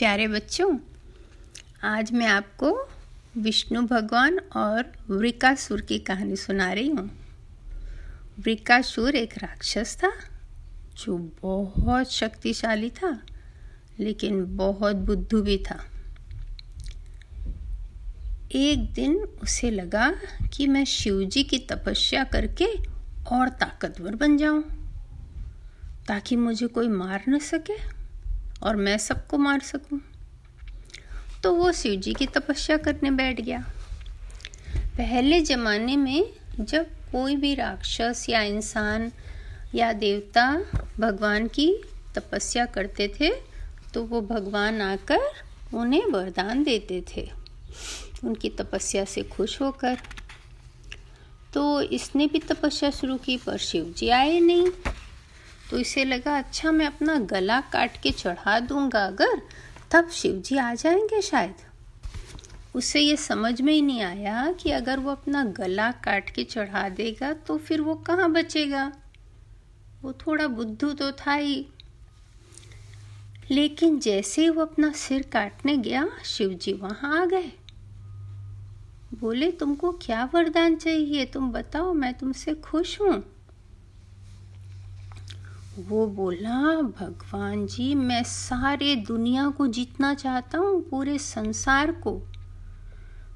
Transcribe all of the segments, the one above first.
प्यारे बच्चों, आज मैं आपको विष्णु भगवान और वृकासुर की कहानी सुना रही हूँ। वृकासुर एक राक्षस था, जो बहुत शक्तिशाली था, लेकिन बहुत बुद्धू भी था। एक दिन उसे लगा कि मैं शिवजी की तपस्या करके और ताकतवर बन जाऊँ, ताकि मुझे कोई मार न सके। और मैं सबको मार सकूँ। तो वो शिव जी की तपस्या करने बैठ गया। पहले ज़माने में जब कोई भी राक्षस या इंसान या देवता भगवान की तपस्या करते थे तो वो भगवान आकर उन्हें वरदान देते थे। उनकी तपस्या से खुश होकर। तो इसने भी तपस्या शुरू की, पर शिव जी आए नहीं। तो इसे लगा अच्छा मैं अपना गला काट के चढ़ा दूँगा अगर, तब शिव जी आ जाएँगे शायद। उसे ये समझ में ही नहीं आया कि अगर वो अपना गला काट के चढ़ा देगा तो फिर वो कहाँ बचेगा? वो थोड़ा बुद्धू तो था ही। लेकिन जैसे ही वो अपना सिर काटने गया शिव जी वहाँ आ गए। बोले, तुमको क्या वरदान चाहिए? तुम बताओ, मैं तुमसे खुश हूँ। वो बोला, भगवान जी, मैं सारे दुनिया को जीतना चाहता हूँ, पूरे संसार को।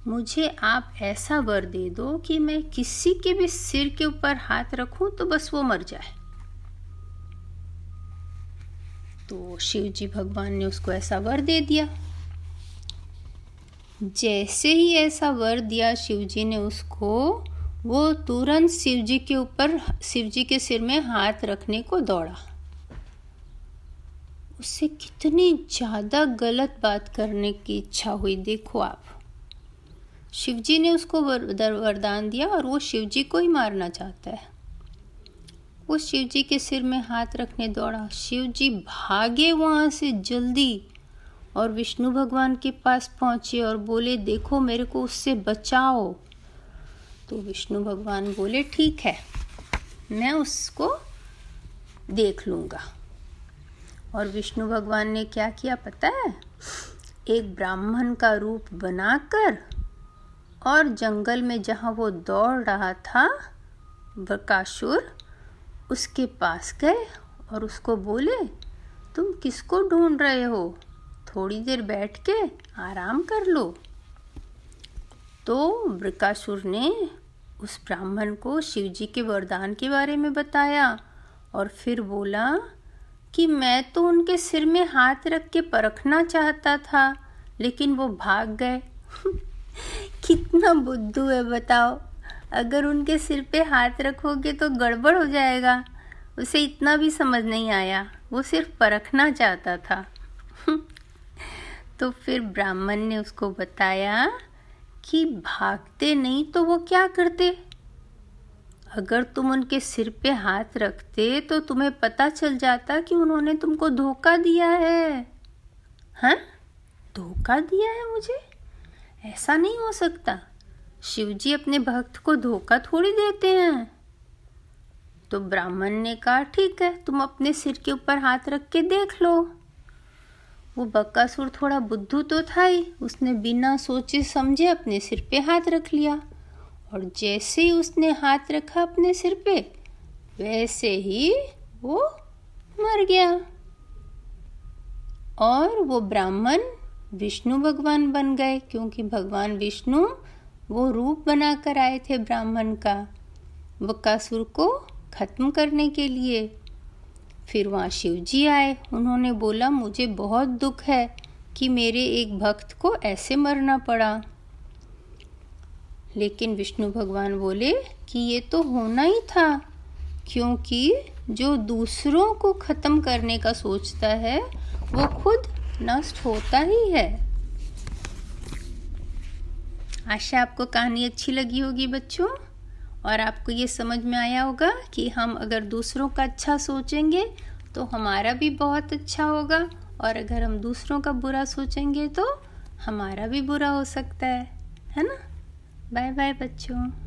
मुझे आप ऐसा वर दे दो कि मैं किसी के भी सिर के ऊपर हाथ रखूँ तो बस वो मर जाए। तो शिव जी भगवान ने उसको ऐसा वर दे दिया। जैसे ही ऐसा वर दिया, शिव जी ने उसको वो तुरंत शिवजी के ऊपर, शिवजी के सिर में हाथ रखने को दौड़ा। उससे कितनी ज़्यादा गलत बात करने की इच्छा हुई, देखो आप। शिवजी ने उसको वरदान दिया और वो शिवजी को ही मारना चाहता है। वो शिवजी के सिर में हाथ रखने दौड़ा। शिवजी भागे वहाँ से जल्दी और विष्णु भगवान के पास पहुँचे और बोले, देखो मेरे को उससे बचाओ। तो विष्णु भगवान बोले, ठीक है, मैं उसको देख लूँगा। और विष्णु भगवान ने क्या किया पता है? एक ब्राह्मण का रूप बनाकर और जंगल में जहाँ वो दौड़ रहा था, बकासुर उसके पास गए और उसको बोले, तुम किसको ढूंढ रहे हो? थोड़ी देर बैठ के आराम कर लो। तो वृकासुर ने उस ब्राह्मण को शिवजी के वरदान के बारे में बताया और फिर बोला कि मैं तो उनके सिर में हाथ रख के परखना चाहता था, लेकिन वो भाग गए। कितना बुद्धू है, बताओ। अगर उनके सिर पे हाथ रखोगे तो गड़बड़ हो जाएगा। उसे इतना भी समझ नहीं आया। वो सिर्फ़ परखना चाहता था। तो फिर ब्राह्मण ने उसको बताया कि भागते नहीं तो वो क्या करते? अगर तुम उनके सिर पे हाथ रखते तो तुम्हें पता चल जाता कि उन्होंने तुमको धोखा दिया है। हाँ? धोखा दिया है मुझे? ऐसा नहीं हो सकता। शिवजी अपने भक्त को धोखा थोड़ी देते हैं। तो ब्राह्मण ने कहा, ठीक है, तुम अपने सिर के ऊपर हाथ रख के देख लो। वो बक्कासुर थोड़ा बुद्धू तो था ही। उसने बिना सोचे समझे अपने सिर पे हाथ रख लिया। और जैसे ही उसने हाथ रखा अपने सिर पे, वैसे ही वो मर गया। और वो ब्राह्मण विष्णु भगवान बन गए, क्योंकि भगवान विष्णु वो रूप बनाकर आए थे ब्राह्मण का बकासुर को खत्म करने के लिए। फिर वहाँ शिव जी आए। उन्होंने बोला, मुझे बहुत दुख है कि मेरे एक भक्त को ऐसे मरना पड़ा। लेकिन विष्णु भगवान बोले कि ये तो होना ही था, क्योंकि जो दूसरों को ख़त्म करने का सोचता है, वो खुद नष्ट होता ही है। आशा, आपको कहानी अच्छी लगी होगी बच्चों? और आपको ये समझ में आया होगा कि हम अगर दूसरों का अच्छा सोचेंगे तो हमारा भी बहुत अच्छा होगा और अगर हम दूसरों का बुरा सोचेंगे तो हमारा भी बुरा हो सकता है है ना? बाय बाय बच्चों।